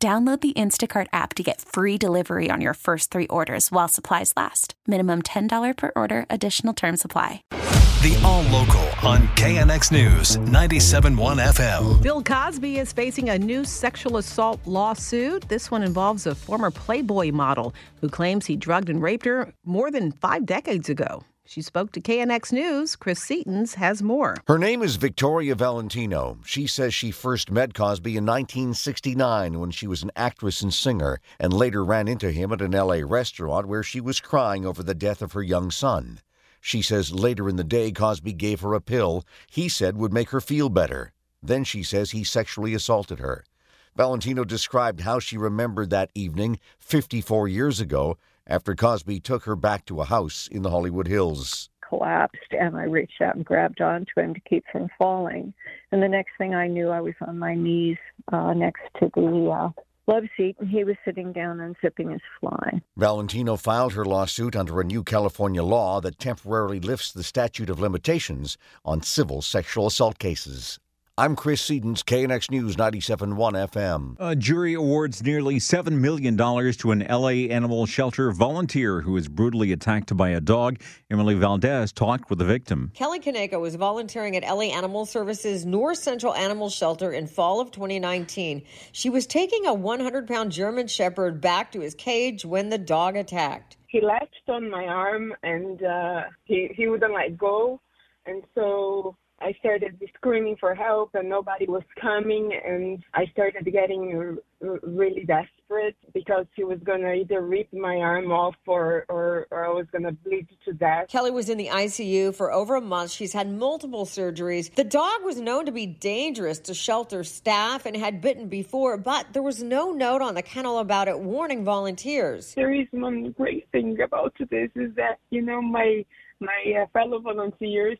Download the Instacart app to get free delivery on your first three orders while supplies last. Minimum $10 per order, additional term supply. The All Local on KNX News 97.1 FM. Bill Cosby is facing a new sexual assault lawsuit. This one involves a former Playboy model who claims he drugged and raped her more than five decades ago. She spoke to KNX News. Chris Sedens has more. Her name is Victoria Valentino. She says she first met Cosby in 1969 when she was an actress and singer, and later ran into him at an LA restaurant where she was crying over the death of her young son. She says later in the day, Cosby gave her a pill he said would make her feel better. Then she says he sexually assaulted her. Valentino described how she remembered that evening 54 years ago after Cosby took her back to a house in the Hollywood Hills. Collapsed, and I reached out and grabbed onto him to keep from falling. And the next thing I knew, I was on my knees uh, next to the uh, love seat, and he was sitting down unzipping his fly. Valentino filed her lawsuit under a new California law that temporarily lifts the statute of limitations on civil sexual assault cases. I'm Chris Sedens, KNX News 97.1 FM. A jury awards nearly $7 million to an LA animal shelter volunteer who was brutally attacked by a dog. Emily Valdez talked with the victim. Kelly Kaneko was volunteering at LA Animal Services North Central Animal Shelter in fall of 2019. She was taking a 100 pound German Shepherd back to his cage when the dog attacked. He latched on my arm and uh, he, he wouldn't let go. And so I started screaming for help and nobody was coming and I started getting really desperate because he was going to either rip my arm off or, or, or I was going to bleed to death. Kelly was in the ICU for over a month. She's had multiple surgeries. The dog was known to be dangerous to shelter staff and had bitten before, but there was no note on the kennel about it warning volunteers. There is one great thing about this is that, you know, my my uh, fellow volunteers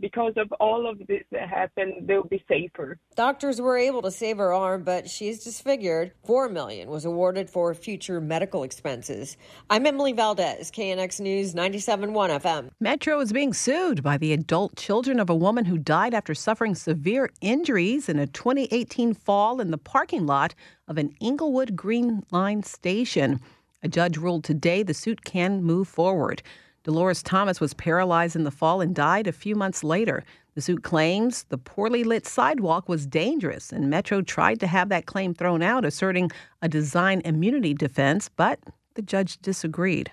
because of all of this that happened, they'll be safer. Doctors were able to save her arm, but she's disfigured. Four million was awarded for future medical expenses. I'm Emily Valdez, KNX News 97.1 FM. Metro is being sued by the adult children of a woman who died after suffering severe injuries in a 2018 fall in the parking lot of an Inglewood Green Line station. A judge ruled today the suit can move forward. Dolores Thomas was paralyzed in the fall and died a few months later. The suit claims the poorly lit sidewalk was dangerous, and Metro tried to have that claim thrown out, asserting a design immunity defense, but the judge disagreed.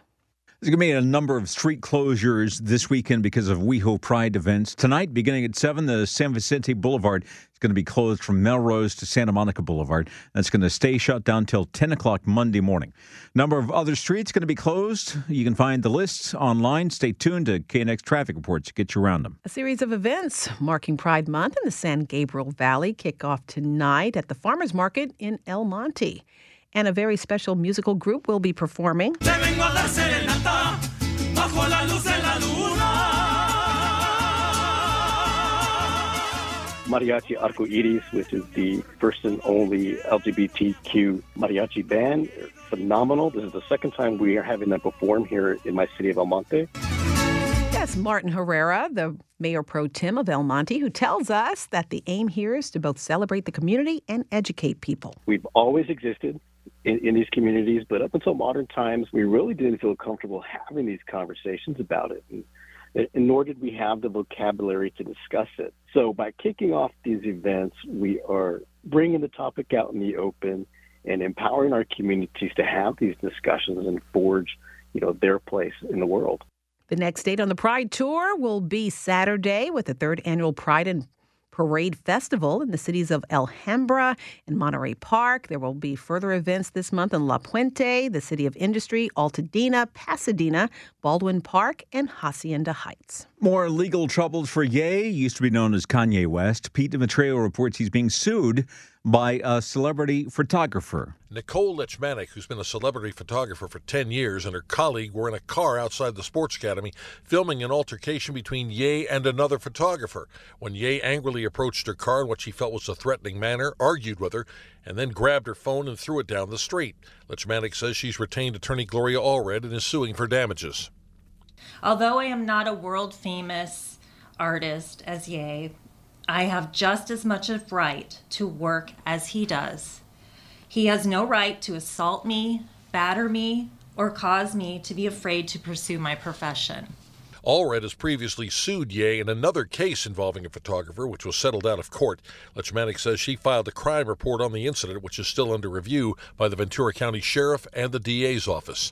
There's going to be a number of street closures this weekend because of WeHo Pride events. Tonight, beginning at 7, the San Vicente Boulevard is going to be closed from Melrose to Santa Monica Boulevard. That's going to stay shut down till 10 o'clock Monday morning. Number of other streets going to be closed. You can find the lists online. Stay tuned to KNX traffic reports to get you around them. A series of events marking Pride Month in the San Gabriel Valley kick off tonight at the Farmers Market in El Monte and a very special musical group will be performing. Mariachi Arco Iris, which is the first and only LGBTQ mariachi band. They're phenomenal. This is the second time we are having them perform here in my city of El Monte. That's Martin Herrera, the mayor pro tem of El Monte, who tells us that the aim here is to both celebrate the community and educate people. We've always existed in, in these communities, but up until modern times, we really didn't feel comfortable having these conversations about it. And, and nor did we have the vocabulary to discuss it. So, by kicking off these events, we are bringing the topic out in the open and empowering our communities to have these discussions and forge, you know, their place in the world. The next date on the Pride Tour will be Saturday with the third annual Pride and Parade Festival in the cities of Alhambra and Monterey Park. There will be further events this month in La Puente, the City of Industry, Altadena, Pasadena, Baldwin Park, and Hacienda Heights. More legal troubles for Ye, used to be known as Kanye West. Pete Demetriou reports he's being sued by a celebrity photographer. Nicole Lechmanic, who's been a celebrity photographer for 10 years, and her colleague were in a car outside the Sports Academy filming an altercation between Ye and another photographer. When Ye angrily approached her car in what she felt was a threatening manner, argued with her, and then grabbed her phone and threw it down the street. Lechmanic says she's retained attorney Gloria Allred and is suing for damages. Although I am not a world famous artist as Ye, I have just as much of right to work as he does. He has no right to assault me, batter me, or cause me to be afraid to pursue my profession. Allred has previously sued Ye in another case involving a photographer, which was settled out of court. Lechmanic says she filed a crime report on the incident, which is still under review by the Ventura County Sheriff and the DA's office.